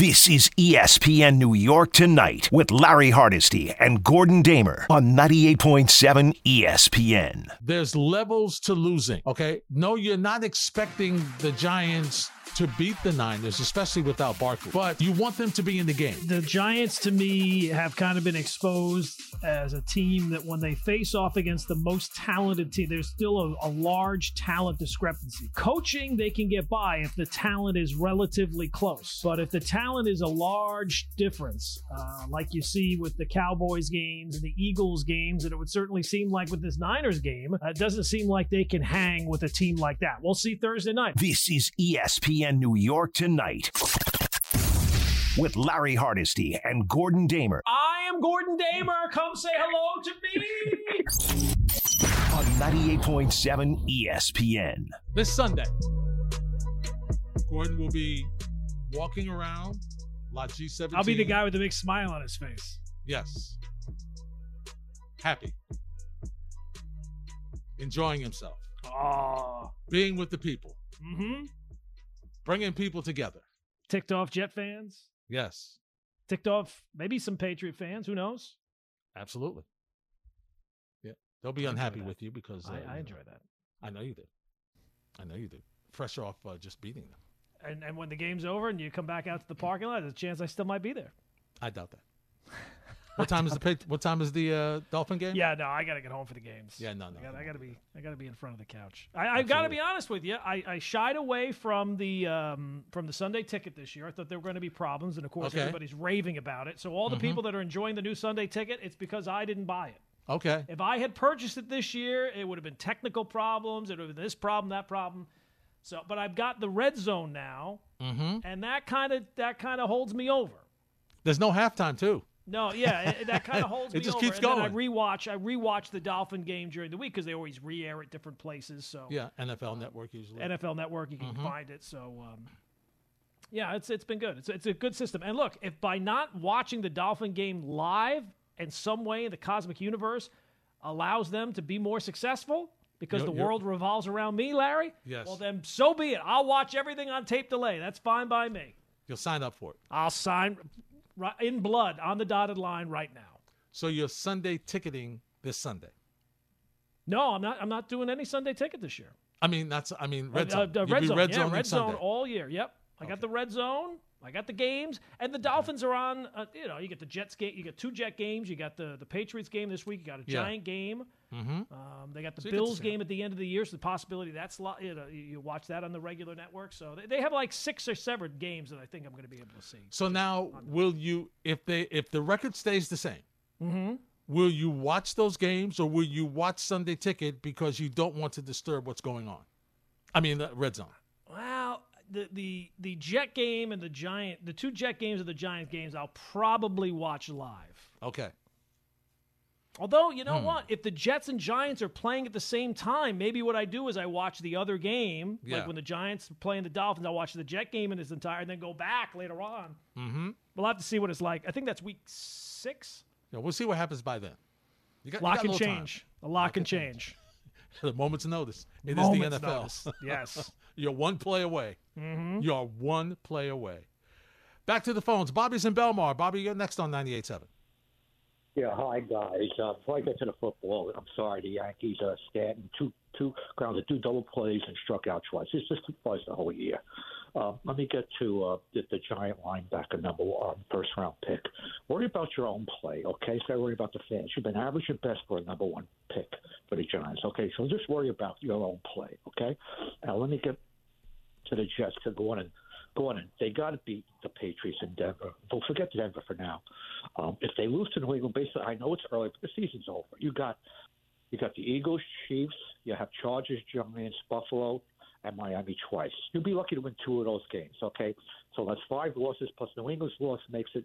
This is ESPN New York Tonight with Larry Hardesty and Gordon Damer on 98.7 ESPN. There's levels to losing. Okay. No, you're not expecting the Giants to beat the Niners, especially without Barkley, but you want them to be in the game. The Giants, to me, have kind of been exposed as a team that when they face off against the most talented team, there's still a, a large talent discrepancy. Coaching, they can get by if the talent is relatively close. But if the talent is a large difference, uh, like you see with the Cowboys games and the Eagles games, and it would certainly seem like with this Niners game, uh, it doesn't seem like they can hang with a team like that. We'll see Thursday night. This is E ESPN New York Tonight with Larry Hardesty and Gordon Damer I am Gordon Damer. Come say hello to me. on 98.7 ESPN. This Sunday, Gordon will be walking around La G17. I'll be the guy with the big smile on his face. Yes. Happy. Enjoying himself. Oh. Being with the people. Mm-hmm. Bringing people together. Ticked off Jet fans. Yes. Ticked off maybe some Patriot fans. Who knows? Absolutely. Yeah. They'll be I unhappy with you because uh, I, you know, enjoy that. I know you did. I know you did. Fresh off uh, just beating them. And and when the game's over and you come back out to the parking lot, there's a chance I still might be there. I doubt that. What time is the Pat- what time is the uh, Dolphin game? Yeah, no, I gotta get home for the games. Yeah, no, no, I gotta. I gotta be, I gotta be in front of the couch. I, I gotta be honest with you. I, I shied away from the um, from the Sunday ticket this year. I thought there were going to be problems, and of course Okay. everybody's raving about it. So all the people that are enjoying the new Sunday ticket, it's because I didn't buy it. Okay. If I had purchased it this year, it would have been technical problems. It would have been this problem, that problem. So, but I've got the red zone now, Mm-hmm. and that kind of that kind of holds me over. There's no halftime too. No, yeah, it, that kind of holds It me just over. keeps and then I going. rewatch. I rewatch the Dolphin game during the week because they always re-air at different places. So Yeah, NFL Network usually. NFL Network, you can Mm-hmm. find it. So um, yeah, it's it's been good. It's it's a good system. And look, if by not watching the Dolphin game live in some way in the cosmic universe allows them to be more successful because You're- the world revolves around me, Larry. Yes. Well, then so be it. I'll watch everything on tape delay. That's fine by me. You'll sign up for it. I'll sign in blood on the dotted line right now. So you're Sunday ticketing this Sunday. No, I'm not. I'm not doing any Sunday ticket this year. I mean, that's I mean red Uh, zone. uh, You'll red zone, red yeah, zone red zone Sunday. all year. Yep, I got the red zone. I got the games, and the Dolphins are on. Uh, you know, you get the Jets game. You get two Jet games. You got the the Patriots game this week. You got a Yeah. Giant game. Mm-hmm. Um, they got the So you get to Bills game at the end of the year. So the possibility that's lo- you know you you watch that on the regular network. So they, they have like six or seven games that I think I'm going to be able to see. So now, will you if they if the record stays the same? Mm-hmm. Will you watch those games or will you watch Sunday Ticket because you don't want to disturb what's going on? I mean, the red zone. The the the Jet game and the Giant, the two Jet games of the Giants games, I'll probably watch live. Okay. Although, you know Hmm. what? If the Jets and Giants are playing at the same time, maybe what I do is I watch the other game. Yeah. Like when the Giants are playing the Dolphins, I'll watch the Jet game in its entire and then go back later on. Mm-hmm. We'll have to see what it's like. I think that's week six. Yeah, we'll see what happens by then. You got, you Lock a and little time. change. A lock and change. the moment's notice. It is Moment's the NFL. notice. Yes. You're one play away. Mm-hmm. You're one play away. Back to the phones. Bobby's in Belmar. Bobby, you're next on 98.7. Yeah, hi guys. Uh, before I get to the football, I'm sorry the Yankees uh, Stanton two two grounded two double plays and struck out twice. It's just twice the whole year. Uh, let me get to uh, the, the giant linebacker number one first round pick. Worry about your own play, okay? So worry about the fans. You've been average at best for a number one pick for the Giants, okay? So just worry about your own play, okay? Now let me get to the Jets to go on and go on and they got to beat the Patriots in Denver. Don't forget Denver for now. Um, if they lose to New England, basically, I know it's early, but the season's over. You got you got the Eagles, Chiefs. You have Chargers, Giants, Buffalo, and Miami twice. You'll be lucky to win two of those games. Okay, so that's five losses plus New England's loss makes it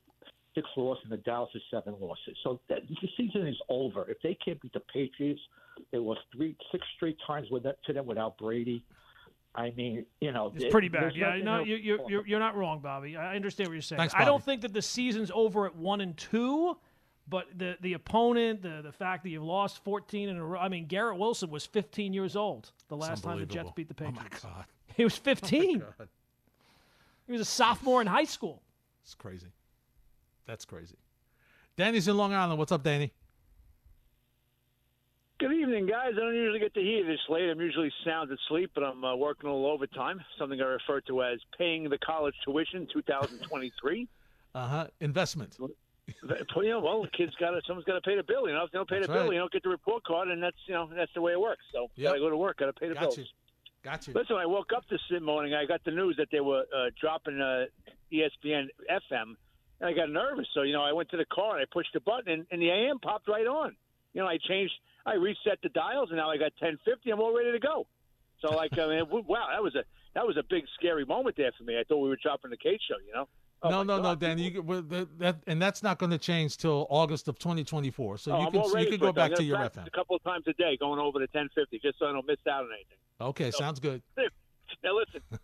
six losses, and the Dallas is seven losses. So that, the season is over. If they can't beat the Patriots, they lost three, six straight times with that, to them without Brady. I mean, you know, It's it- pretty bad. Yeah, nothing no, you, to you're, you're, you're not wrong, Bobby. I understand what you're saying. Thanks, I don't think that the season's over at one and two, but the, the opponent, the, the fact that you've lost 14 in a row. I mean, Garrett Wilson was 15 years old the last time the Jets beat the Patriots. Oh, my God. He was 15. God. he was a sophomore in high school. It's crazy. That's crazy. Danny's in Long Island. What's up, Danny? Good evening, guys. I don't usually get to hear this late. I'm usually sound asleep, but I'm uh, working a little overtime, something I refer to as paying the college tuition 2023. Uh huh. Investment. you know, well, the kids got to, someone's got to pay the bill. You know, if they don't pay That's the bill, right. you don't get the report card, and that's you know that's the way it works. So Yep. gotta go to work, gotta pay the Got bills. you. Got you. Listen, I woke up this morning. I got the news that they were uh, dropping uh, ESPN FM, and I got nervous. So you know, I went to the car and I pushed the button, and, and the AM popped right on. You know, I changed, I reset the dials, and now I got 1050. I'm all ready to go. So like, I mean, wow, that was a that was a big scary moment there for me. I thought we were dropping the Kate show. You know. Oh, no, no, no, Dan. You, well, that, that, and that's not going to change till August of 2024. So Oh, you I'm can so you can go back to your FM. a couple of times a day, going over to 1050, just so I don't miss out on anything. Okay, sounds good. Now listen,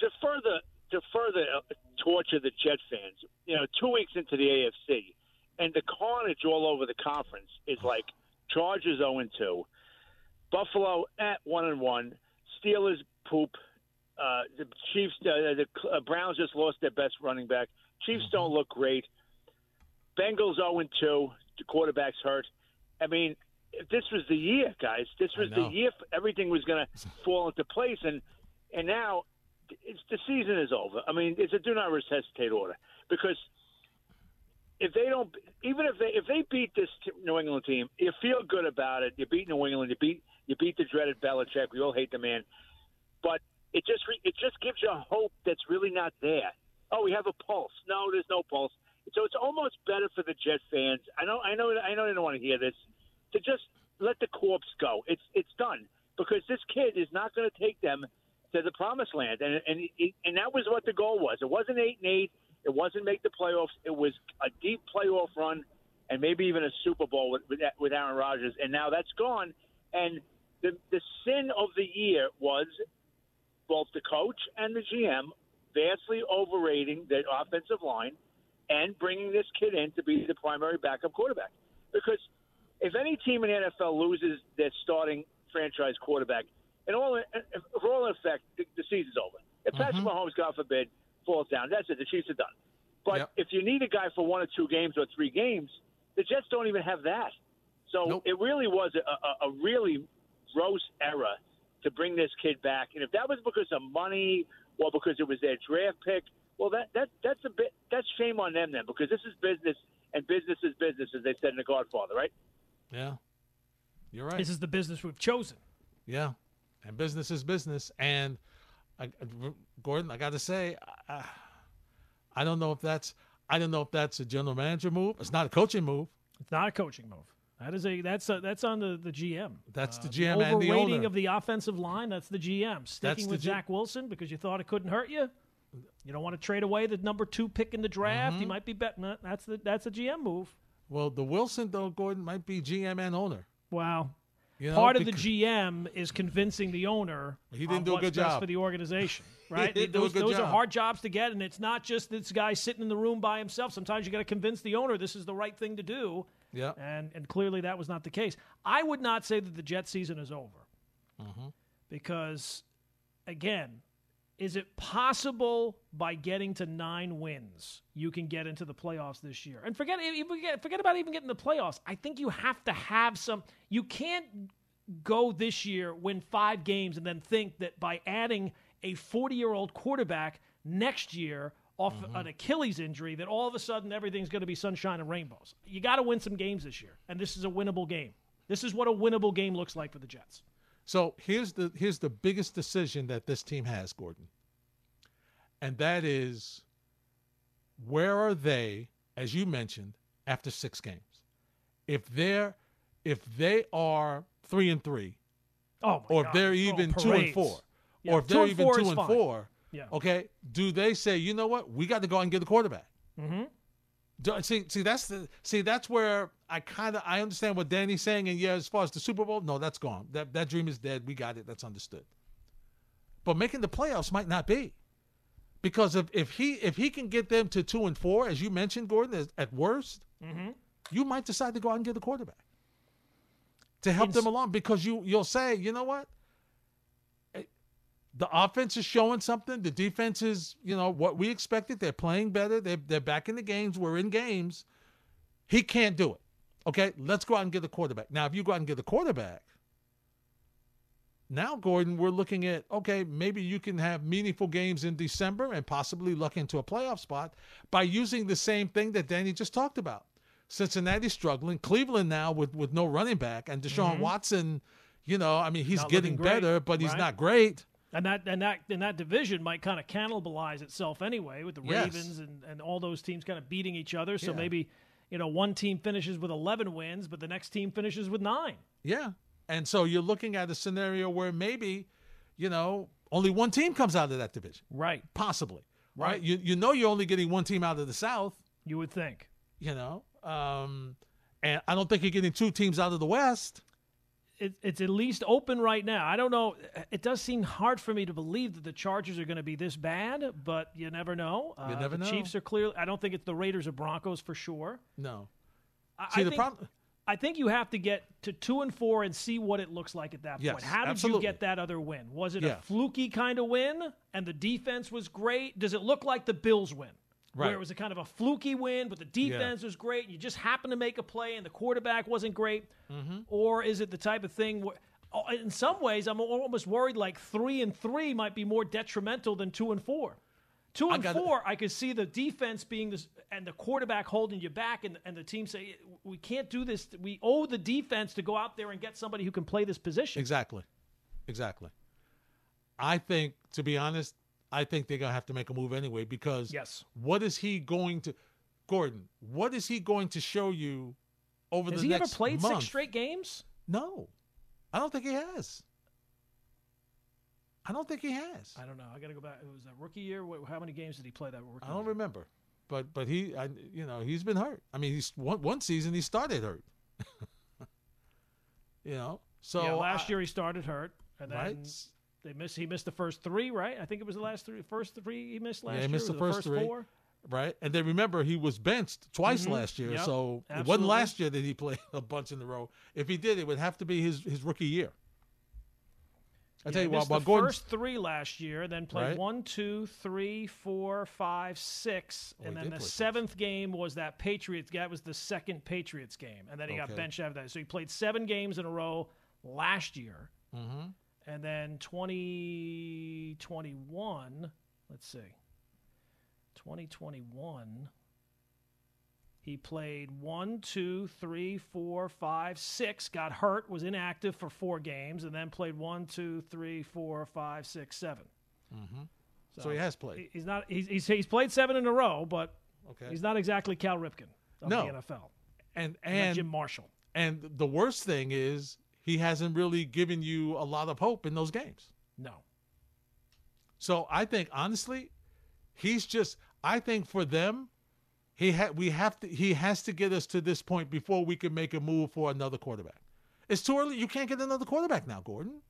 to further to further uh, torture the Jet fans, you know, two weeks into the AFC, and the carnage all over the conference is like Chargers zero and two, Buffalo at one and one, Steelers poop, uh, the Chiefs, uh, the uh, Browns just lost their best running back. Chiefs don't look great. Bengals zero and two, the quarterback's hurt. I mean, this was the year, guys. This was the year. Everything was going to fall into place, and and now it's, the season is over. I mean, it's a do not resuscitate order because if they don't, even if they if they beat this New England team, you feel good about it. You beat New England. You beat you beat the dreaded Belichick. We all hate the man, but it just re- it just gives you a hope that's really not there. Oh, we have a pulse. No, there's no pulse. So it's almost better for the Jet fans. I know, I know, I know they don't want to hear this. To just let the corpse go. It's it's done because this kid is not going to take them to the promised land, and and and that was what the goal was. It wasn't eight and eight. It wasn't make the playoffs. It was a deep playoff run, and maybe even a Super Bowl with with, with Aaron Rodgers. And now that's gone. And the the sin of the year was both the coach and the GM vastly overrating the offensive line and bringing this kid in to be the primary backup quarterback. Because if any team in the NFL loses their starting franchise quarterback, in all for all effect, the, the season's over. If Patrick mm-hmm. Mahomes, God forbid, falls down, that's it. The Chiefs are done. But Yep. if you need a guy for one or two games or three games, the Jets don't even have that. So Nope. it really was a, a, a really gross error to bring this kid back. And if that was because of money or because it was their draft pick, well, that that that's a bit that's shame on them then because this is business and business is business, as they said in The Godfather, right? Yeah, you're right. This is the business we've chosen. Yeah, and business is business. And I, Gordon, I got to say, I, I don't know if that's I don't know if that's a general manager move. It's not a coaching move. It's not a coaching move. That is a that's a, that's on the, the GM. That's the Uh, GM and the owner. of the offensive line. That's the GM. Sticking the with G- Zach Wilson because you thought it couldn't hurt you. You don't want to trade away the number two pick in the draft. Mm-hmm. You might be betting that. That's the that's a GM move. Well, the Wilson though, Gordon might be GM and owner. Wow. You know, Part of the GM is convincing the owner He didn't do a good job. for the organization, right? didn't do a those those are hard jobs to get, and it's not just this guy sitting in the room by himself. Sometimes you got to convince the owner this is the right thing to do. Yeah. and and clearly that was not the case. I would not say that the Jet season is over Mm-hmm. because, again, is it possible by getting to nine wins you can get into the playoffs this year? And forget forget, about even getting the playoffs. I think you have to have some. You can't go this year win five games and then think that by adding a 40 year old quarterback next year off mm-hmm. an Achilles injury that all of a sudden everything's going to be sunshine and rainbows. You got to win some games this year, and this is a winnable game. This is what a winnable game looks like for the Jets. So here's the here's the biggest decision that this team has, Gordon. And that is where are they, as you mentioned, after six games? If they're if they are three and three, Oh, my or if they're Oh, even two and four, Yeah, or if two they're even two and fine. four, Yeah. okay, do they say, you know what, we got to go out and get the quarterback? Mm-hmm. Do- See, see, that's the see, that's where I kind of I understand what Danny's saying, and yeah, as far as the Super Bowl, no, that's gone. That that dream is dead. We got it. That's understood. But making the playoffs might not be, because if if he if he can get them to two and four, as you mentioned, Gordon, as, at worst, Mm-hmm. you might decide to go out and get a quarterback to help In them along, because you you'll say, you know what, Eh, The offense is showing something. The defense is, you know, what we expected. They're playing better. They're, they're back in the games. We're in games. He can't do it. Okay, let's go out and get the quarterback. Now, if you go out and get the quarterback, now, Gordon, we're looking at okay, maybe you can have meaningful games in December and possibly luck into a playoff spot by using the same thing that Danny just talked about. Cincinnati's struggling. Cleveland now with, with no running back and Deshaun mm-hmm. Watson, you know, I mean, he's Not getting great, better, but he's right? not great. And that and that and that division might kind of cannibalize itself anyway with the Yes. Ravens and, and all those teams kind of beating each other. So Yeah. maybe, you know, one team finishes with eleven wins, but the next team finishes with nine. Yeah. And so you're looking at a scenario where maybe, you know, only one team comes out of that division, Right. possibly. Right. Right. You you know you're only getting one team out of the South, You would think. you know. Um and I don't think you're getting two teams out of the West. It, it's at least open right now. I don't know. It does seem hard for me to believe that the Chargers are going to be this bad, but you never know. You Uh, never the know. Chiefs are clearly. I don't think it's the Raiders or Broncos for sure. No. I, See I the think, problem I think you have to get to two and four and see what it looks like at that Yes, point. How did absolutely. you get that other win? Was it Yeah. a fluky kind of win and the defense was great? Does it look like the Bills win? Right. Where it was a kind of a fluky win, but the defense was great and you just happened to make a play and the quarterback wasn't great? Mm-hmm. Or is it the type of thing where, oh, in some ways, I'm almost worried like three and three might be more detrimental than two and four. Two and gotta- four, I could see the defense being this and the quarterback holding you back, and, and the team say we can't do this. We owe the defense to go out there and get somebody who can play this position. Exactly. Exactly. I think, to be honest, I think they're gonna have to make a move anyway because Yes. what is he going to Gordon, what is he going to show you over Has the next month? Has he ever played month? six straight games? No. I don't think he has. I don't think he has. I don't know. I got to go back. It was that rookie year. How many games did he play that rookie? I don't year? remember. But but he I, you know, he's been hurt. I mean, he's one one season he started hurt. you know. So yeah, last I- year he started hurt, and then right? They missed. He missed the first three, right? I think it was the last three, first three he missed last he year. missed or the first three. four. right? And then remember, he was benched twice Mhm. last year, Yep, so it wasn't last year that he played a bunch in a row. If he did, it would have to be his, his rookie year. I Yeah, tell you what, the Gordon, first three last year, then played Right. one, two, three, four, five, six, Oh, and then the play six. seventh game was that Patriots. Game. That was the second Patriots game, and then he got benched after that. So he played seven games in a row last year, Mhm. And then 2021. Let's see, 2021. He played one, two, three, four, five, six. Got hurt, was inactive for four games, and then played one, two, three, four, five, six, seven. Mm-hmm. so he has played. He's not. He's, he's, he's played seven in a row, but Okay, he's not exactly Cal Ripken of No. the NFL. and and Jim Marshall. and the worst thing is he hasn't really given you a lot of hope in those games. No. So I think honestly, he's just. I think for them, he had we have to. He has to get us to this point before we can make a move for another quarterback. It's too early. You can't get another quarterback now, Gordon.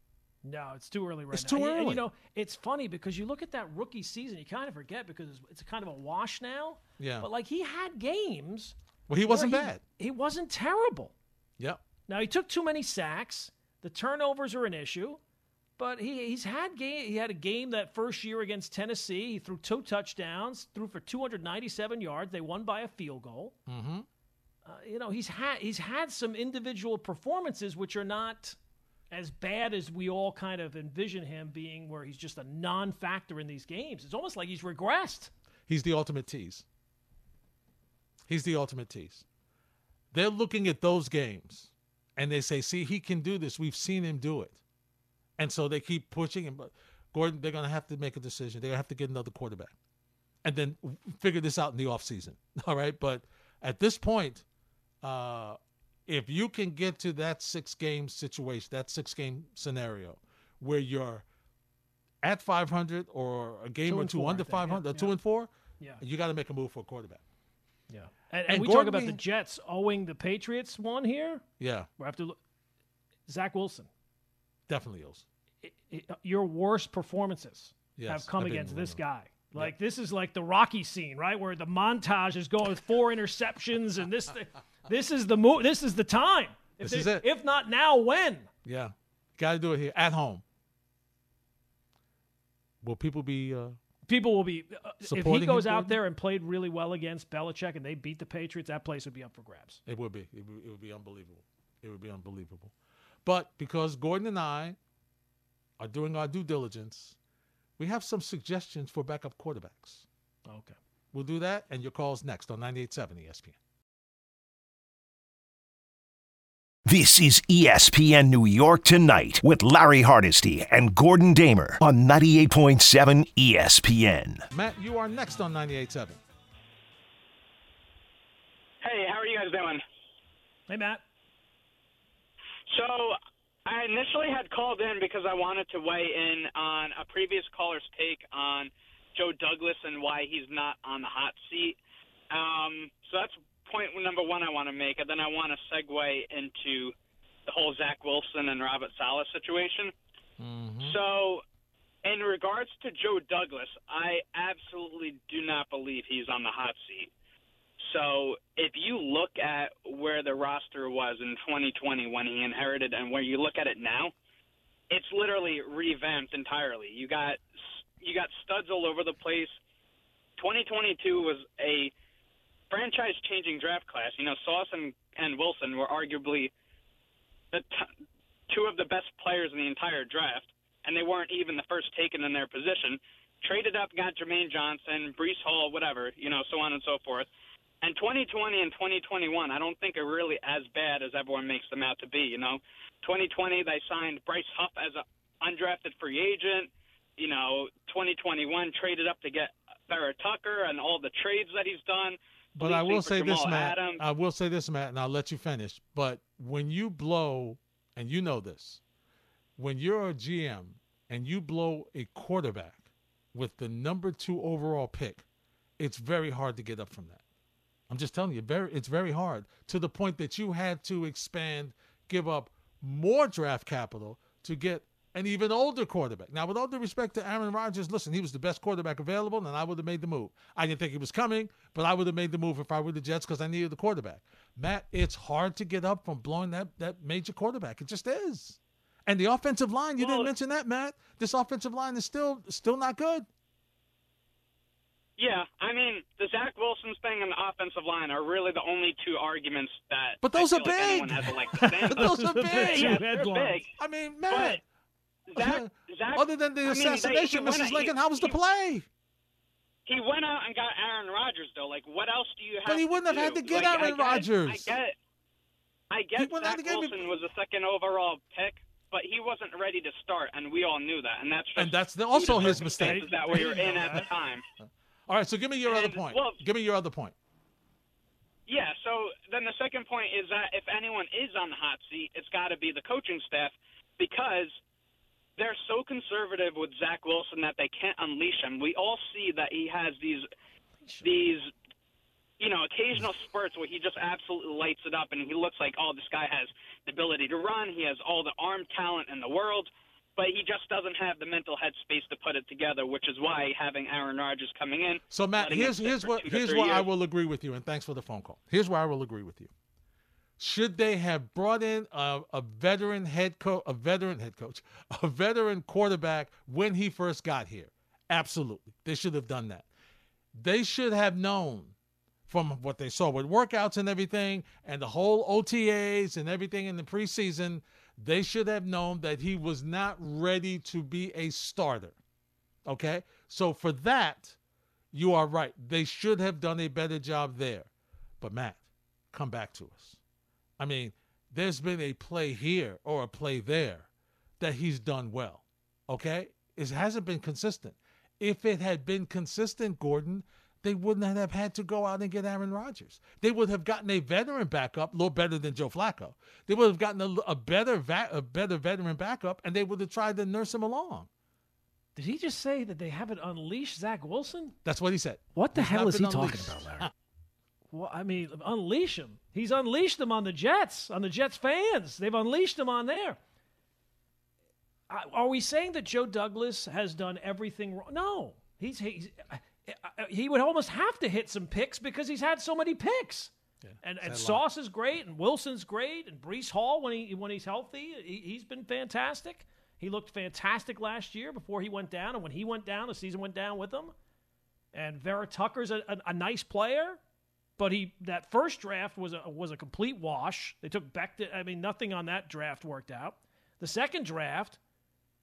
No, it's too early right It's now. too And- And, early. you know, it's funny because you look at that rookie season, you kind of forget because it's, it's kind of a wash now. Yeah. But like he had games. Well, he wasn't bad. He wasn't terrible. Yep. Now he took too many sacks. The turnovers are an issue, but he he's had game. He had a game that first year against Tennessee. He threw two touchdowns, threw for 297 yards. They won by a field goal. Mm-hmm. Uh, you know he's had he's had some individual performances which are not as bad as we all kind of envision him being, where he's just a non-factor in these games. It's almost like he's regressed. He's the ultimate tease. He's the ultimate tease. They're looking at those games and they say, see, he can do this. We've seen him do it. And so they keep pushing him. But Gordon, they're going to have to make a decision. They're going to have to get another quarterback and then figure this out in the offseason. All right. But at this point, uh, if you can get to that six game situation, that six game scenario where you're at 500 or a game Two or two under think. 500, Yeah, two and four, Yeah. you got to make a move for a quarterback. Yeah. And, and, And we Gordon talk about being- the Jets owing the Patriots one here. Yeah, We have to look. Zach Wilson. definitely i- i- your worst performances Yes, have come against this guy. Like this is like the Rocky scene, right, where the montage is going with four interceptions, and this this is the mo- This is the time. If This is it. If not now, when? Yeah, got to do it here at home. Will people be? Uh, People will be uh, if he goes out Gordon? there and played really well against Belichick and they beat the Patriots, that place would be up for grabs. it would be. It would, it would be unbelievable. It would be unbelievable. But because Gordon and I are doing our due diligence, we have some suggestions for backup quarterbacks. Okay. We'll do that, and your calls next on 98.7 ESPN. This is ESPN New York Tonight with Larry Hardesty and Gordon Damer on 98.7 ESPN. Matt, you are next on 98.7. Hey, how are you guys doing? Hey Matt. So, I initially had called in because I wanted to weigh in on a previous caller's take on Joe Douglas and why he's not on the hot seat. Um, so that's point number one I want to make, and then I want to segue into the whole Zach Wilson and Robert Saleh situation. Mm-hmm. So, in regards to Joe Douglas, I absolutely do not believe he's on the hot seat. So if you look at where the roster was in 2020 when he inherited, and where you look at it now, it's literally revamped entirely. You got you got studs all over the place. 2022 was a franchise-changing draft class. You know, Sauce and, and Wilson were arguably the t- two of the best players in the entire draft, and they weren't even the first taken in their position. Traded up, got Jermaine Johnson, Breece Hall, whatever, you know, so on and so forth. And 2020 and 2021, I don't think are really as bad as everyone makes them out to be. You know, 2020 they signed Bryce Huff as an undrafted free agent. You know, 2021 traded up to get Vera Tucker and all the trades that he's done. But I will say this, Jamal Matt. Adams. I will say this, Matt, and I'll let you finish. But when you blow, and you know this, when you're a GM and you blow a quarterback with the number two overall pick, it's very hard to get up from that. I'm just telling you, very it's very hard to the point that you had to expand, give up more draft capital to get an even older quarterback. Now, with all due respect to Aaron Rodgers, listen, he was the best quarterback available, and I would have made the move. I didn't think he was coming, but I would have made the move if I were the Jets because I needed the quarterback. Matt, it's hard to get up from blowing that that major quarterback. It just is. And the offensive line, you Well- didn't mention that, Matt. This offensive line is still still not good. Yeah, I mean, the Zach Wilson's thing and the offensive line are really the only two arguments that. But those are like big. stand. Those are big. Yeah, they're big. I mean, Matt. But Zach, Zach, Other than the I mean, they- assassination, he went- Mrs. he- Lincoln, how was the play? he went out and got Aaron Rodgers though. Like, what else do you have? But he wouldn't have had to get Like, Aaron Rodgers. I get. I He get Zach Wilson was the second overall pick, but he wasn't ready to start, and we all knew that. And that's And that's the, also his mistake. that we were in at the time. All right, so give me your other point. well- give me your other point. Yeah, so then the second point is that if anyone is on the hot seat, it's got to be the coaching staff because they're so conservative with Zach Wilson that they can't unleash him. We all see that he has these these you know occasional spurts where he just absolutely lights it up and he looks like oh this guy has the ability to run, he has all the arm talent in the world. But he just doesn't have the mental headspace to put it together, which is why having Aaron Rodgers coming in. So Matt, here's here's what here's where I will agree with you, and thanks for the phone call. Here's where I will agree with you. Should they have brought in a, a veteran head coach, a veteran head coach, a veteran quarterback when he first got here? Absolutely, they should have done that. They should have known from what they saw with workouts and everything, and the whole OTAs and everything in the preseason. They should have known that he was not ready to be a starter. Okay, so for that, you are right. They should have done a better job there. But Matt, come back to us. I mean, there's been a play here or a play there that he's done well. Okay? It hasn't been consistent. If it had been consistent, Gordon, they wouldn't have had to go out and get Aaron Rodgers. They would have gotten a veteran backup, a little better than Joe Flacco. They would have gotten a, a better va- a better veteran backup, and they would have tried to nurse him along. Did he just say that they haven't unleashed Zach Wilson? That's what he said. What the He's hell is he been talking about, Larry? well, I mean, unleash him. He's unleashed them on the Jets, on the Jets fans. They've unleashed him on there. Are we saying that Joe Douglas has done everything wrong? No. He's, he's uh, he would almost have to hit some picks because he's had so many picks. and and Sauce is great, and Wilson's great, and Breece Hall when he when he's healthy, he, he's been fantastic. He looked fantastic last year before he went down, and when he went down, the season went down with him. And Vera Tucker's a, a, a nice player, but he that first draft was a was a complete wash. They took Beck. To, I mean, nothing on that draft worked out. The second draft,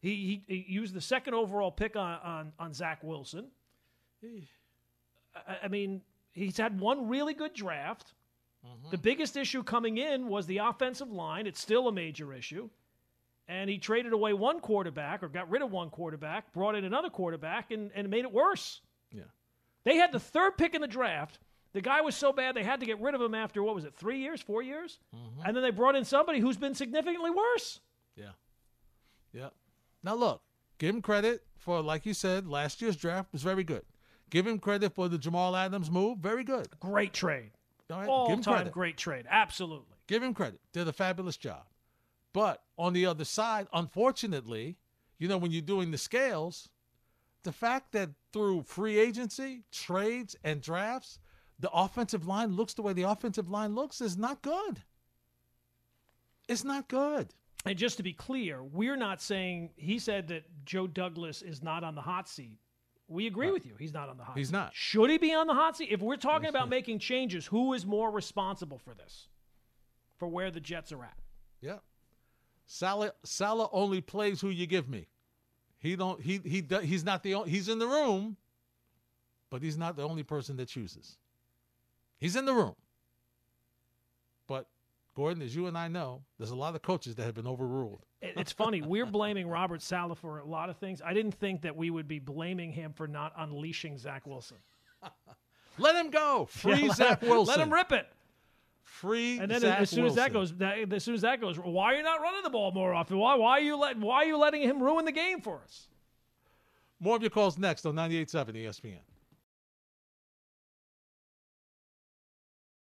he, he, he used the second overall pick on on, on Zach Wilson. I, I mean, he's had one really good draft. Mm-hmm. The biggest issue coming in was the offensive line. It's still a major issue. And he traded away one quarterback or got rid of one quarterback, brought in another quarterback, and, and made it worse. Yeah. They had the third pick in the draft. The guy was so bad they had to get rid of him after, what was it, three years, four years? Mm-hmm. And then they brought in somebody who's been significantly worse. Yeah. Yeah. Now look, give him credit for like you said, last year's draft was very good. Give him credit for the Jamal Adams move, very good. Great trade. All right, All give him time credit. great trade. Absolutely. Give him credit. Did a fabulous job. But on the other side, unfortunately, you know, when you're doing the scales, the fact that through free agency, trades, and drafts, the offensive line looks the way the offensive line looks is not good. It's not good. And just to be clear, we're not saying he said that Joe Douglas is not on the hot seat. We agree with you. He's not on the hot He's seat. not. Should he be on the hot seat? If we're talking about making changes, who is more responsible for this? For where the Jets are at? Yeah. Saleh Saleh only plays who you give me. He don't he he he's not the only he's in the room, but he's not the only person that chooses. He's in the room. But Gordon, as you and I know, there's a lot of coaches that have been overruled. It's funny. We're blaming Robert Saleh for a lot of things. I didn't think that we would be blaming him for not unleashing Zach Wilson. Let him go. Free Yeah, let- Zach Wilson. Let him rip it. Free And then Zach as soon as that goes, that, as soon as that goes, why are you not running the ball more often? Why, why are you let, Why are you letting him ruin the game for us? More of your calls next on 98.7 ESPN.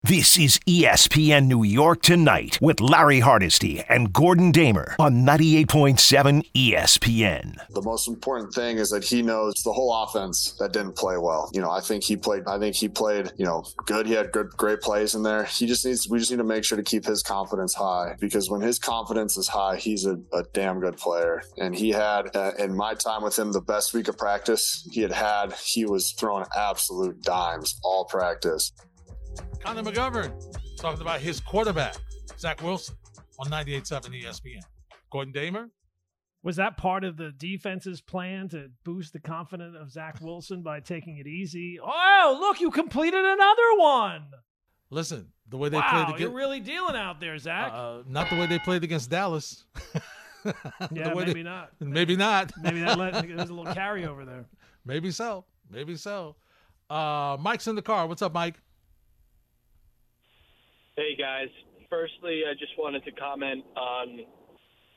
This is ESPN New York Tonight with Larry Hardesty and Gordon Damer on 98.7 ESPN. The most important thing is that he knows the whole offense that didn't play well. You know, I think he played. I think he played. You know, good. He had good, great plays in there. He just needs. We just need to make sure to keep his confidence high because when his confidence is high, he's a, a damn good player. And he had, uh, in my time with him, the best week of practice he had had. He was throwing absolute dimes all practice. Connor McGovern talking about his quarterback, Zach Wilson, on 98.7 ESPN. Gordon Damer, Was that part of the defense's plan to boost the confidence of Zach Wilson by taking it easy? Oh, look, you completed another one. listen, the way they wow, played you're really dealing out there, Zach. uh, not the way they played against Dallas. yeah, maybe they- not. Maybe not. Maybe that let, there's a little carryover there. Maybe so. Maybe so. Uh, Mike's in the car. What's up, Mike? Hey guys. Firstly, I just wanted to comment on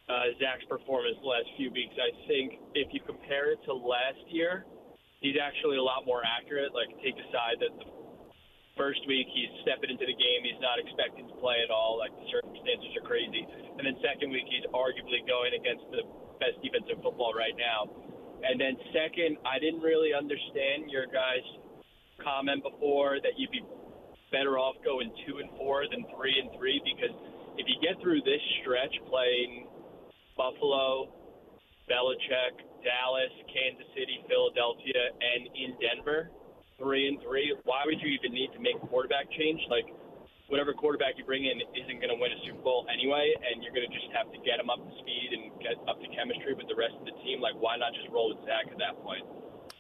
uh, Zach's performance the last few weeks. I think if you compare it to last year, he's actually a lot more accurate. Like, take aside that the first week he's stepping into the game, he's not expecting to play at all. Like, the circumstances are crazy. And then second week, he's arguably going against the best defense in football right now. And then second, I didn't really understand your guys' comment before that you'd be better off going two and four than three and three because if you get through this stretch playing Buffalo, Belichick, Dallas, Kansas City, Philadelphia, and in Denver, three and three, why would you even need to make a quarterback change? Like whatever quarterback you bring in isn't going to win a Super Bowl anyway, and you're going to just have to get him up to speed and get up to chemistry with the rest of the team. Like why not just roll with Zach at that point?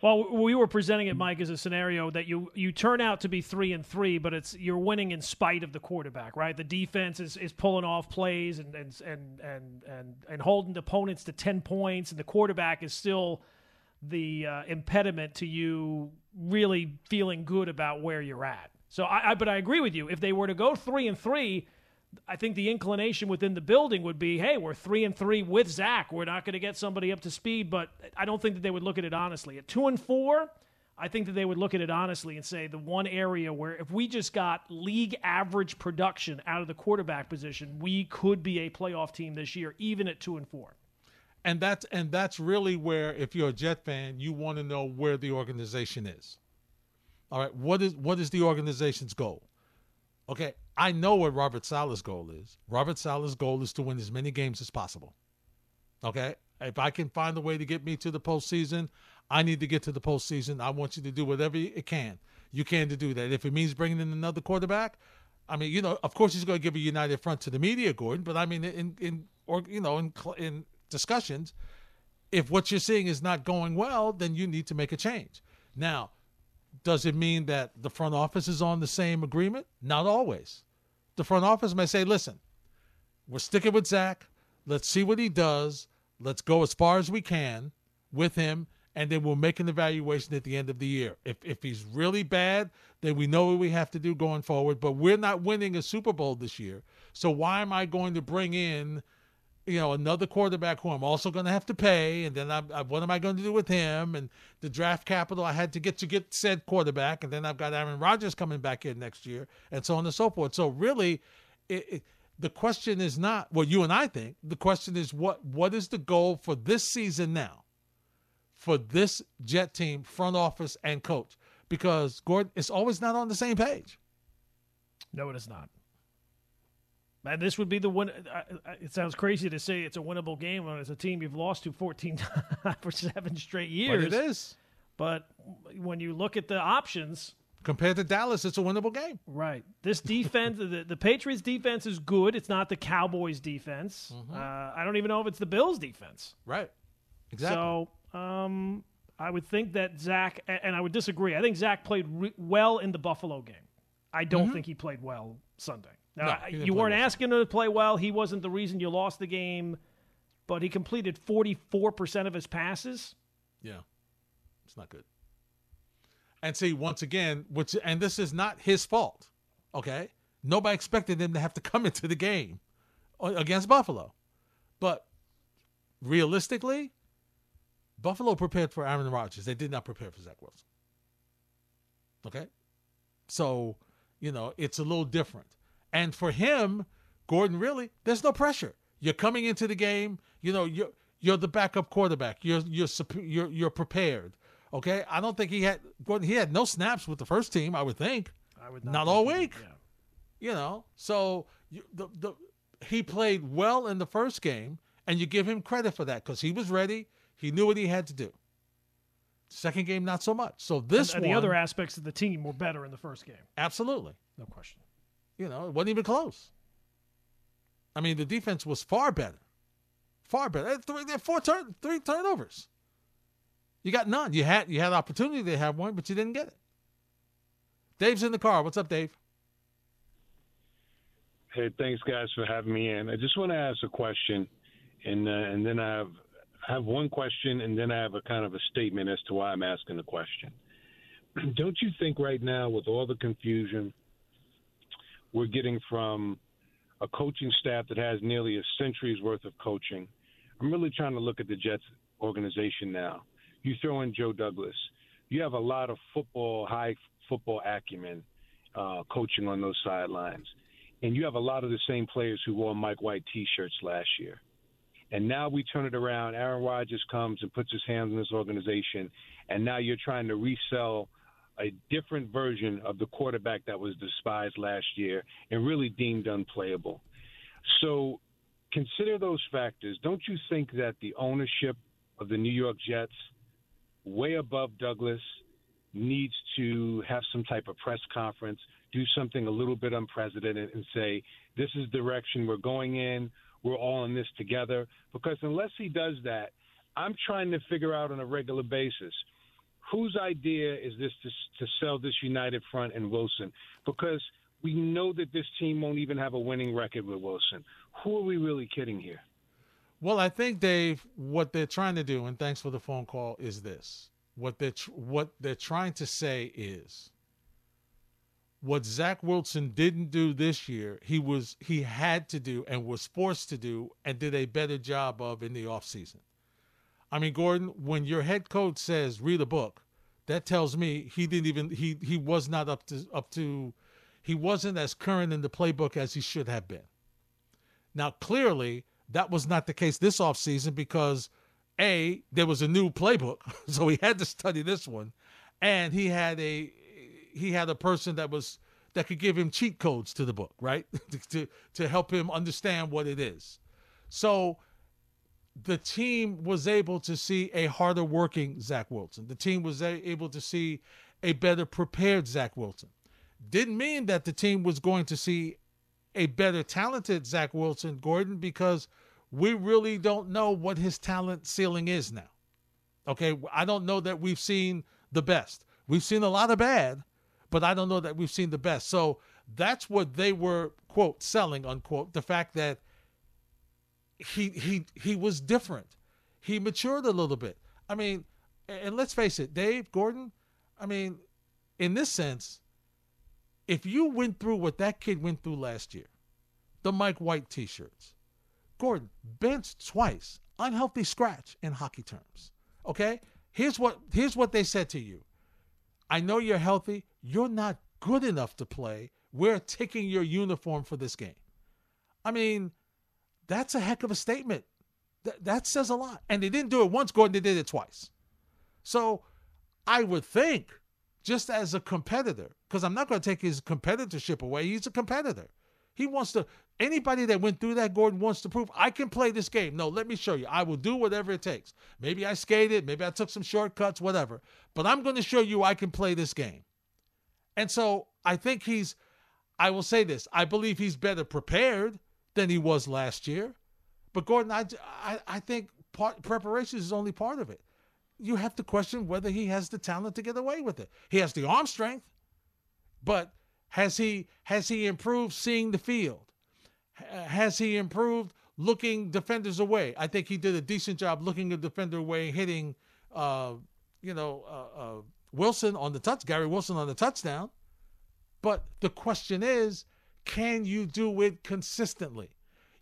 Well, we were presenting it, Mike, as a scenario that you you turn out to be three and three, but it's you're winning in spite of the quarterback, right? The defense is, is pulling off plays and and and and and, and holding opponents to ten points, and the quarterback is still the uh, impediment to you really feeling good about where you're at. So, I, I but I agree with you. If they were to go three and three, I think the inclination within the building would be, hey, we're three and three with Zach. We're not going to get somebody up to speed, but I don't think that they would look at it honestly. At two and four, I think that they would look at it honestly and say the one area where if we just got league average production out of the quarterback position, we could be a playoff team this year, even at two and four. And that's and that's really where, if you're a Jet fan, you want to know where the organization is. All right, what is what is the organization's goal? Okay, I know what Robert Saleh's goal is. Robert Saleh's goal is to win as many games as possible. Okay, If I can find a way to get me to the postseason, I need to get to the postseason. I want you to do whatever it can you can to do that. If it means bringing in another quarterback, I mean, you know, of course he's going to give a united front to the media, Gordon. But I mean, in in or you know, in in discussions, if what you're seeing is not going well, then you need to make a change. Now, does it mean that the front office is on the same agreement? Not always. The front office may say, "Listen, we're sticking with Zach. Let's see what he does. Let's go as far as we can with him." and then we'll make an evaluation at the end of the year. If if he's really bad, then we know what we have to do going forward. But we're not winning a Super Bowl this year, so why am I going to bring in, you know, another quarterback who I'm also going to have to pay, and then I, I, what am I going to do with him and the draft capital I had to get to get said quarterback, and then I've got Aaron Rodgers coming back in next year, and so on and so forth. So really, it, it, the question is not what you and I think. The question is what what is the goal for this season now? for this Jet team, front office, and coach because Gordon is always not on the same page. No, it is not. And this would be the one. It sounds crazy to say it's a winnable game when it's a team you've lost to 14 for seven straight years. But it is. But when you look at the options, compared to Dallas, it's a winnable game. Right. This defense, the, the Patriots' defense is good. It's not the Cowboys' defense. Mm-hmm. Uh, I don't even know if it's the Bills' defense. Right. Exactly. So um, I would think that Zach, and I would disagree. I think Zach played re- well in the Buffalo game. I don't mm-hmm. think he played well Sunday. No, you weren't well asking him to play well. He wasn't the reason you lost the game, but he completed 44% of his passes. Yeah. It's not good. And see, once again, which and this is not his fault. Okay? Nobody expected him to have to come into the game against Buffalo. But realistically, Buffalo prepared for Aaron Rodgers. They did not prepare for Zach Wilson. Okay? So, you know, it's a little different. And for him, Gordon, really, there's no pressure. You're coming into the game, you know, you're you're the backup quarterback. You're you're you're you're prepared. Okay? I don't think he had Gordon he had no snaps with the first team, I would think. I would not, not all week. Yeah. You know. So you, the the he played well in the first game and you give him credit for that cuz he was ready he knew what he had to do. Second game, not so much. So this and, and one, the other aspects of the team were better in the first game. Absolutely, no question. You know, it wasn't even close. I mean, the defense was far better, far better. They had four turn, three turnovers. You got none. You had you had opportunity to have one, but you didn't get it. Dave's in the car. What's up, Dave? Hey, thanks guys for having me in. I just want to ask a question, and uh, and then I have I have one question, and then I have a kind of a statement as to why I'm asking the question. Don't you think right now, with all the confusion we're getting from a coaching staff that has nearly a century's worth of coaching, I'm really trying to look at the Jets organization now. You throw in Joe Douglas. You have a lot of football, high football acumen uh, coaching on those sidelines. And you have a lot of the same players who wore Mike White t shirts last year. And now we turn it around. Aaron Rodgers comes and puts his hands in this organization, and now you're trying to resell a different version of the quarterback that was despised last year and really deemed unplayable. So consider those factors. Don't you think that the ownership of the New York Jets, way above Douglas, needs to have some type of press conference, do something a little bit unprecedented, and say, this is the direction we're going in we're all in this together. Because unless he does that, I'm trying to figure out on a regular basis whose idea is this to, to sell this united front and Wilson? Because we know that this team won't even have a winning record with Wilson. Who are we really kidding here? Well, I think Dave, what they're trying to do, and thanks for the phone call, is this: what they're what they're trying to say is what Zach Wilson didn't do this year, he was he had to do and was forced to do and did a better job of in the offseason. I mean, Gordon, when your head coach says read a book, that tells me he didn't even he he was not up to up to he wasn't as current in the playbook as he should have been. Now, clearly, that was not the case this offseason because A, there was a new playbook, so he had to study this one, and he had a he had a person that was that could give him cheat codes to the book, right? to to help him understand what it is. So the team was able to see a harder working Zach Wilson. The team was able to see a better prepared Zach Wilson. Didn't mean that the team was going to see a better talented Zach Wilson, Gordon, because we really don't know what his talent ceiling is now. Okay, I don't know that we've seen the best. We've seen a lot of bad, but I don't know that we've seen the best. So that's what they were quote selling unquote the fact that he he he was different. He matured a little bit. I mean, and let's face it, Dave Gordon. I mean, in this sense, if you went through what that kid went through last year, the Mike White T-shirts, Gordon benched twice, unhealthy scratch in hockey terms. Okay, here's what here's what they said to you. I know you're healthy. You're not good enough to play. We're taking your uniform for this game. I mean, that's a heck of a statement. Th- that says a lot. And they didn't do it once, Gordon, they did it twice. So I would think, just as a competitor, because I'm not going to take his competitorship away, he's a competitor. He wants to, anybody that went through that, Gordon wants to prove, I can play this game. No, let me show you. I will do whatever it takes. Maybe I skated, maybe I took some shortcuts, whatever. But I'm going to show you I can play this game. And so I think he's, I will say this, I believe he's better prepared than he was last year. But Gordon, I, I, I think part, preparation is only part of it. You have to question whether he has the talent to get away with it. He has the arm strength, but has he has he improved seeing the field? Has he improved looking defenders away? I think he did a decent job looking a defender away, hitting, uh, you know, uh, uh, Wilson on the touch, Garrett Wilson on the touchdown. But the question is, can you do it consistently?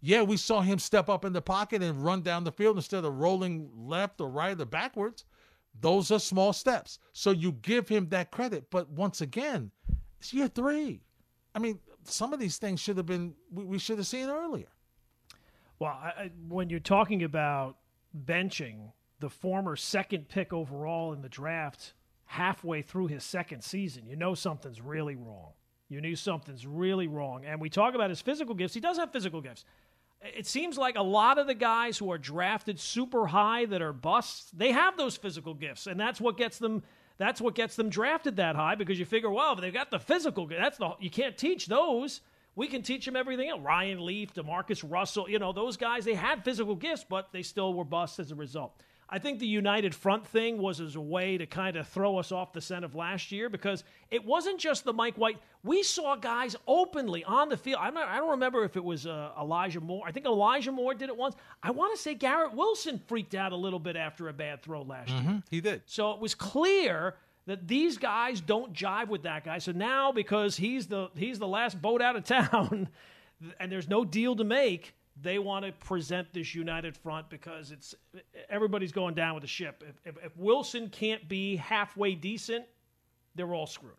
Yeah, we saw him step up in the pocket and run down the field instead of rolling left or right or backwards. Those are small steps. So you give him that credit. But once again, it's year three. I mean, some of these things should have been, we, should have seen earlier. Well, I, when you're talking about benching the former second pick overall in the draft halfway through his second season, you know something's really wrong. You knew something's really wrong. And we talk about his physical gifts. He does have physical gifts. It seems like a lot of the guys who are drafted super high that are busts, they have those physical gifts, and that's what gets them. That's what gets them drafted that high because you figure, well, if they've got the physical, that's the you can't teach those. We can teach them everything else. Ryan Leaf, JaMarcus Russell, you know, those guys, they had physical gifts, but they still were busts as a result. I think the united front thing was as a way to kind of throw us off the scent of last year because it wasn't just the Mike White. We saw guys openly on the field. I'm not, I don't remember if it was uh, Elijah Moore. I think Elijah Moore did it once. I want to say Garrett Wilson freaked out a little bit after a bad throw last mm-hmm. year. He did. So it was clear that these guys don't jive with that guy. So now because he's the he's the last boat out of town and there's no deal to make, they want to present this united front because it's everybody's going down with the ship. If, if, if, Wilson can't be halfway decent, they're all screwed.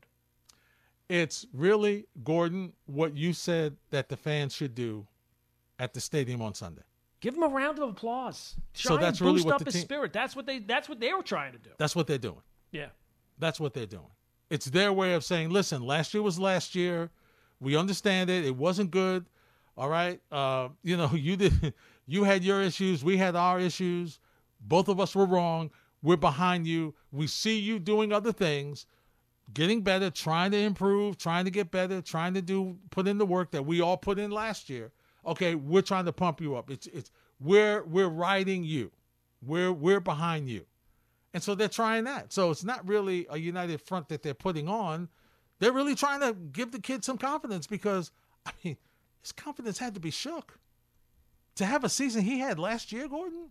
It's really Gordon what you said that the fans should do at the stadium on Sunday. Give them a round of applause. Try so that's and really boost what up the his team, spirit. That's what they. That's what they were trying to do. That's what they're doing. Yeah, that's what they're doing. It's their way of saying, "Listen, last year was last year. We understand it. It wasn't good." All right. Uh, you know, you did you had your issues, we had our issues. Both of us were wrong. We're behind you. We see you doing other things, getting better, trying to improve, trying to get better, trying to do put in the work that we all put in last year. Okay, we're trying to pump you up. It's it's we're we're riding you. We're we're behind you. And so they're trying that. So it's not really a united front that they're putting on. They're really trying to give the kids some confidence because I mean, his confidence had to be shook to have a season he had last year, Gordon.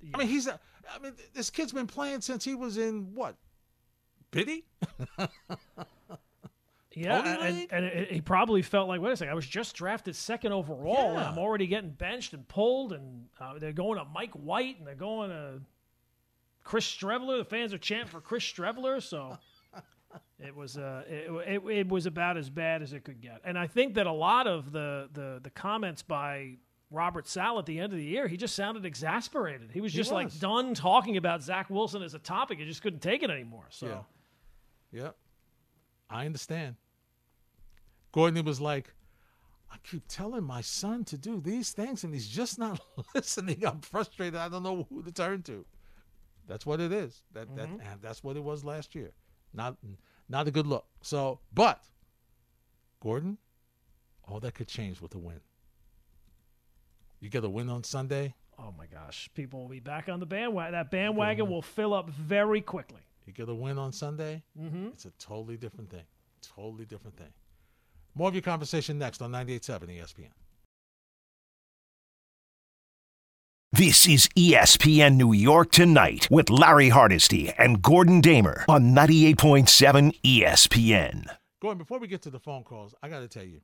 Yeah. I mean, he's. A, I mean, this kid's been playing since he was in what? Pity. yeah, and, and it, he probably felt like, wait a second, I was just drafted second overall, yeah. and I'm already getting benched and pulled, and uh, they're going to Mike White, and they're going to Chris Streveler. The fans are chanting for Chris Streveler, so it was uh, it, it, it, was about as bad as it could get. And I think that a lot of the, the, the comments by Robert Saleh at the end of the year, he just sounded exasperated. He was just he was. like done talking about Zach Wilson as a topic. He just couldn't take it anymore. So, yeah. Yep. I understand. Gordon was like, I keep telling my son to do these things, and he's just not listening. I'm frustrated. I don't know who to turn to. That's what it is. That that and that's what it was last year. Not not a good look. So, but Gordon, all that could change with a win. You get a win on Sunday. Oh my gosh, people will be back on the bandwagon. That bandwagon will fill up very quickly. You get a win on Sunday. Mm-hmm. It's a totally different thing. Totally different thing. More of your conversation next on 98.7 ESPN. This is ESPN New York Tonight with Larry Hardesty and Gordon Damer on 98.7 ESPN. Gordon, before we get to the phone calls, I got to tell you,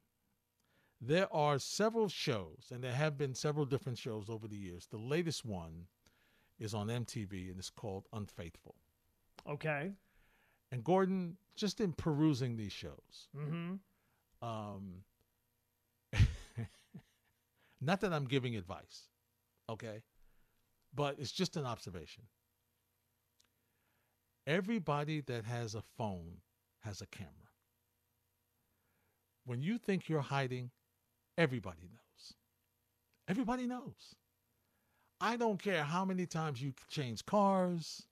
there are several shows, and there have been several different shows over the years. The latest one is on MTV, and it's called Unfaithful. Okay. And Gordon, just in perusing these shows, Mm-hmm. um, not that I'm giving advice, okay, but it's just an observation. Everybody that has a phone has a camera. When you think you're hiding, everybody knows. Everybody knows. I don't care how many times you change cars.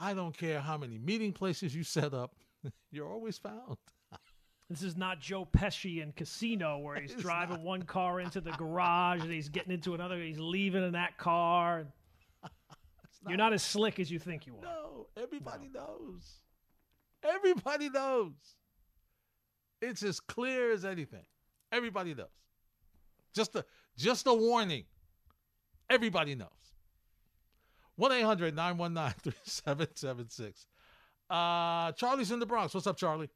I don't care how many meeting places you set up. You're always found. This is not Joe Pesci in Casino where he's It's driving not. one car into the garage and he's getting into another. He's leaving in that car. You're not as slick as you think you are. No, everybody knows. Everybody knows. It's as clear as anything. Everybody knows. Just a just a warning. Everybody knows. 1-800-919-3776. Uh Charlie's in the Bronx. What's up, Charlie?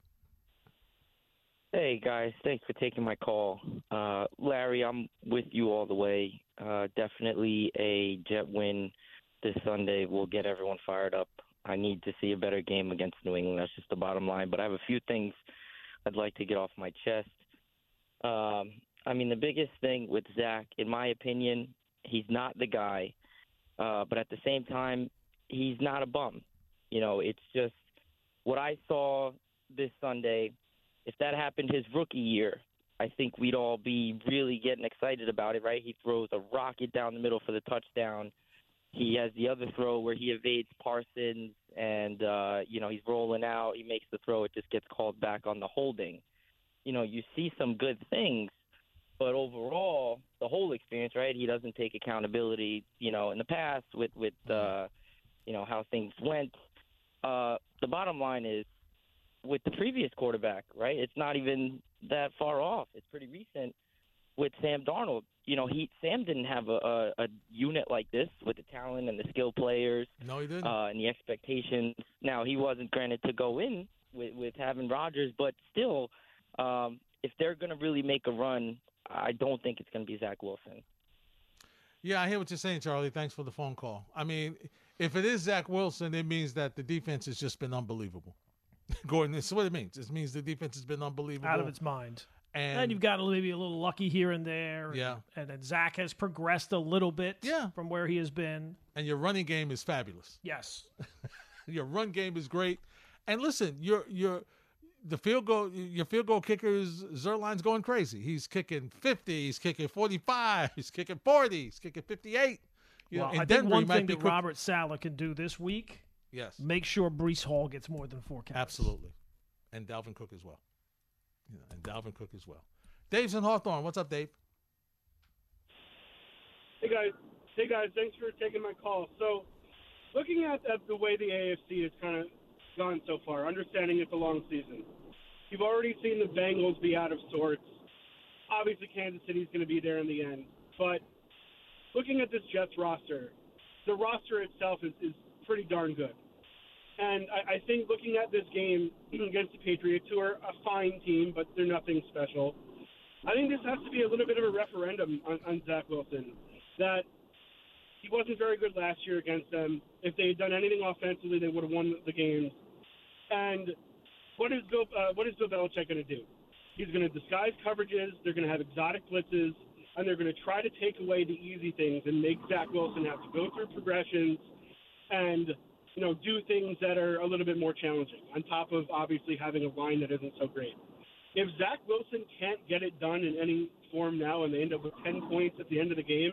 Hey guys, thanks for taking my call. Uh, Larry, I'm with you all the way. Uh, definitely a jet win this Sunday will get everyone fired up. I need to see a better game against New England. That's just the bottom line. But I have a few things I'd like to get off my chest. Um, I mean, the biggest thing with Zach, in my opinion, he's not the guy. Uh, but at the same time, he's not a bum. You know, it's just what I saw this Sunday if that happened his rookie year, I think we'd all be really getting excited about it, right? He throws a rocket down the middle for the touchdown. He has the other throw where he evades Parsons and uh, you know, he's rolling out, he makes the throw, it just gets called back on the holding. You know, you see some good things, but overall, the whole experience, right? He doesn't take accountability, you know, in the past with with uh you know, how things went. Uh the bottom line is with the previous quarterback, right? It's not even that far off. It's pretty recent with Sam Darnold. You know, he Sam didn't have a, a, a unit like this with the talent and the skill players No, he didn't. uh, and the expectations. Now he wasn't granted to go in with, with having Rodgers, but still, um, if they're going to really make a run, I don't think it's going to be Zach Wilson. Yeah, I hear what you're saying, Charlie. Thanks for the phone call. I mean, if it is Zach Wilson, it means that the defense has just been unbelievable. Gordon, this is what it means. It means the defense has been unbelievable. Out of its mind. and, And, you've got maybe a little lucky here and there. And, Yeah. And then Zach has progressed a little bit Yeah. from where he has been. and your running game is fabulous. Yes. Your run game is great. And listen, your your the field goal your field goal kicker is Zuerlein's going crazy. He's kicking 50, he's kicking 45, he's kicking 40, he's kicking 58. You well, know, I think Denver, one thing that Robert Saleh can do this week, Yes. make sure Breece Hall gets more than four catches. Absolutely. And Dalvin Cook as well. Yeah, and Dalvin Cook as well. Dave's in Hawthorne. What's up, Dave? Hey guys, hey guys, thanks for taking my call. So, looking at, at the way the AFC has kind of gone so far, understanding it's a long season, you've already seen the Bengals be out of sorts. Obviously, Kansas City's going to be there in the end, but looking at this Jets roster, the roster itself is, is pretty darn good. And I, I think looking at this game against the Patriots, who are a fine team, but they're nothing special, I think this has to be a little bit of a referendum on, on Zach Wilson. That he wasn't very good last year against them. If they had done anything offensively, they would have won the games. And what is Bill? Uh, what is Bill Belichick going to do? He's going to disguise coverages. They're going to have exotic blitzes, and they're going to try to take away the easy things and make Zach Wilson have to go through progressions and you know do things that are a little bit more challenging. On top of obviously having a line that isn't so great. if Zach Wilson can't get it done in any form now and they end up with 10 points at the end of the game,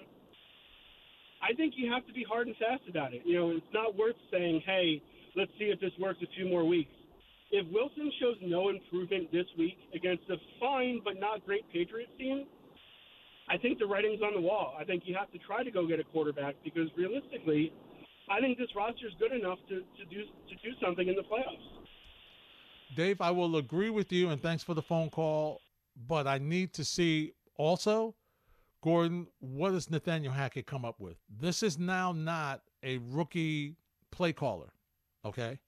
I think you have to be hard and fast about it. You know, it's not worth saying, hey, let's see if this works a few more weeks. If Wilson shows no improvement this week against a fine but not great Patriots team, I think the writing's on the wall. I think you have to try to go get a quarterback because realistically, I think this roster is good enough to, to do to do something in the playoffs. Dave, I will agree with you, and thanks for the phone call. But I need to see also, Gordon, what does Nathaniel Hackett come up with? This is now not a rookie play caller, okay,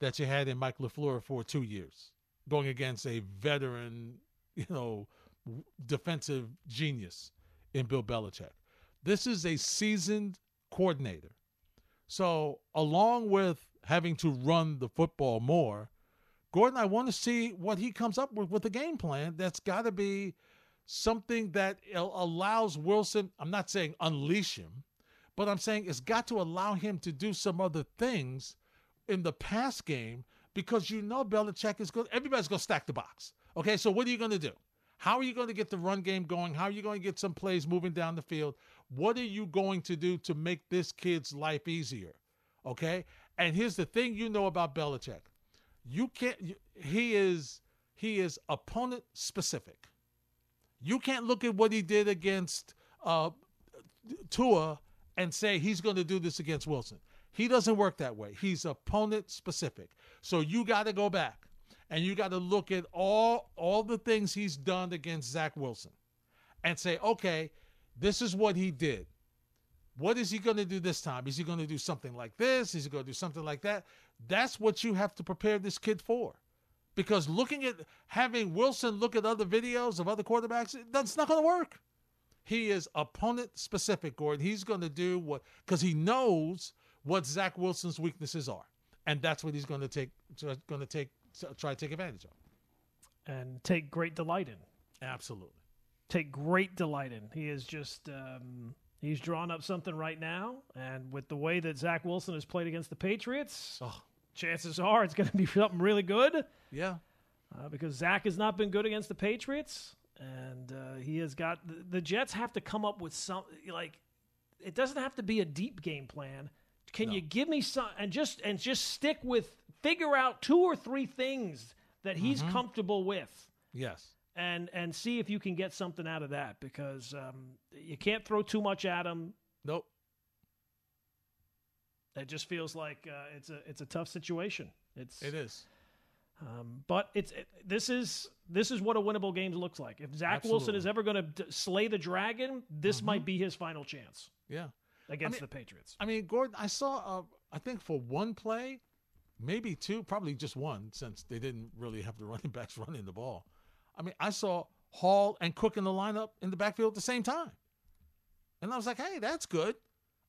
that you had in Mike LaFleur for two years, going against a veteran, you know, defensive genius in Bill Belichick. This is a seasoned coordinator. So, along with having to run the football more, Gordon, I want to see what he comes up with with the game plan. That's got to be something that allows Wilson, I'm not saying unleash him, but I'm saying it's got to allow him to do some other things in the pass game because you know Belichick is good. Everybody's going to stack the box. Okay, so what are you going to do? How are you going to get the run game going? How are you going to get some plays moving down the field? What are you going to do to make this kid's life easier? Okay, and here's the thing you know about Belichick you can't. He is he is opponent specific. You can't look at what he did against uh, Tua and say he's going to do this against Wilson. He doesn't work that way. He's opponent specific. So you got to go back and you got to look at all all the things he's done against Zach Wilson and say, okay, this is what he did. What is he going to do this time? Is he going to do something like this? Is he going to do something like that? That's what you have to prepare this kid for. Because looking at having Wilson look at other videos of other quarterbacks, that's not going to work. He is opponent specific, Gordon. He's going to do what, because he knows what Zach Wilson's weaknesses are. And that's what he's going to take, going to take, try to take advantage of. And take great delight in. Absolutely. Take great delight in. He is just, um, He's drawn up something right now, and with the way that Zach Wilson has played against the Patriots, oh. chances are it's going to be something really good. Yeah, uh, because Zach has not been good against the Patriots, and uh, he has got the, the, Jets have to come up with some like it doesn't have to be a deep game plan. Can no. you give me some and just and just stick with figure out two or three things that he's mm-hmm. comfortable with? Yes and and see if you can get something out of that because um, you can't throw too much at him. Nope. It just feels like uh, it's a it's a tough situation. It's it is. Um, but it's it, this is this is what a winnable game looks like. If Zach Absolutely. Wilson is ever going to d- slay the dragon, this mm-hmm. might be his final chance. Yeah, against I mean, the Patriots. I mean, Gordon, I saw. Uh, I think for one play, maybe two, probably just one, since they didn't really have the running backs running the ball. I mean, I saw Hall and Cook in the lineup in the backfield at the same time. And I was like, hey, that's good.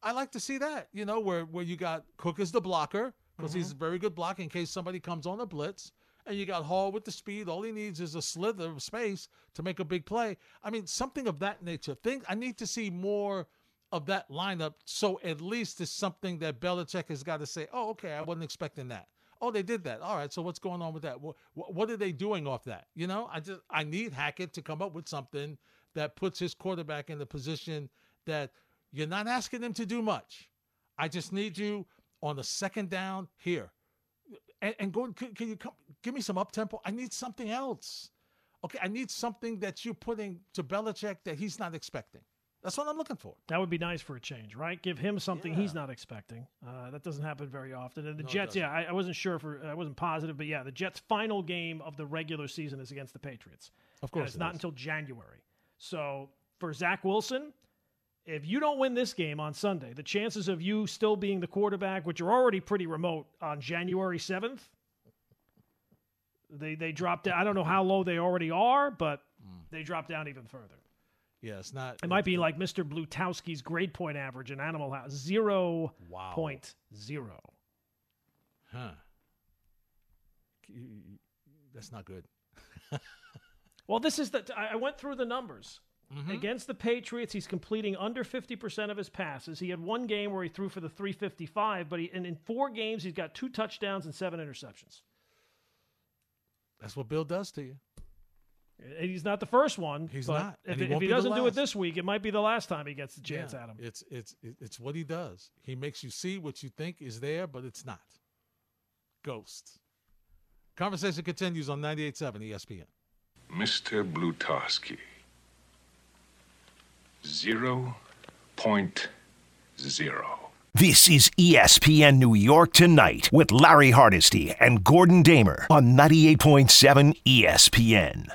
I like to see that, you know, where, where you got Cook as the blocker, because mm-hmm. he's a very good blocker in case somebody comes on a blitz. And you got Hall with the speed. All he needs is a slither of space to make a big play. I mean, something of that nature. Think I need to see more of that lineup. So at least it's something that Belichick has got to say, oh, okay, I wasn't expecting that. Oh, they did that. All right. So what's going on with that? What, what are they doing off that? You know, I just I need Hackett to come up with something that puts his quarterback in the position that you're not asking him to do much. I just need you on the second down here, and, and go. Can, can you come give me some up tempo? I need something else. Okay, I need something that you're putting to Belichick that he's not expecting. That's what I'm looking for. That would be nice for a change, right? Give him something yeah. he's not expecting. Uh, that doesn't happen very often. And the no, Jets, yeah, I, I, wasn't sure for I wasn't positive, but yeah, the Jets' final game of the regular season is against the Patriots. Of course, and it's it not is. until January. So for Zach Wilson, if you don't win this game on Sunday, the chances of you still being the quarterback, which are already pretty remote, on January seventh, they they drop down. I don't know how low they already are, but mm. they drop down even further. Yeah, it's not. It might be like Mr. Blutowski's grade point average in Animal House zero wow. point zero. Huh. That's not good. well, this is the. I went through the numbers. Mm-hmm. Against the Patriots, he's completing under 50% of his passes. He had one game where he threw for the 355, but he, and in four games, he's got two touchdowns and seven interceptions. That's what Bill does to you. He's not the first one. He's but not, If, and he if he doesn't do it this week, it might be the last time he gets the chance Yeah, at him. It's it's it's what he does. He makes you see what you think is there, but it's not. Ghost. Conversation continues on 98.7 ESPN. Mr. Blutarsky. Zero point zero. This is ESPN New York Tonight with Larry Hardesty and Gordon Damer on 98.7 ESPN.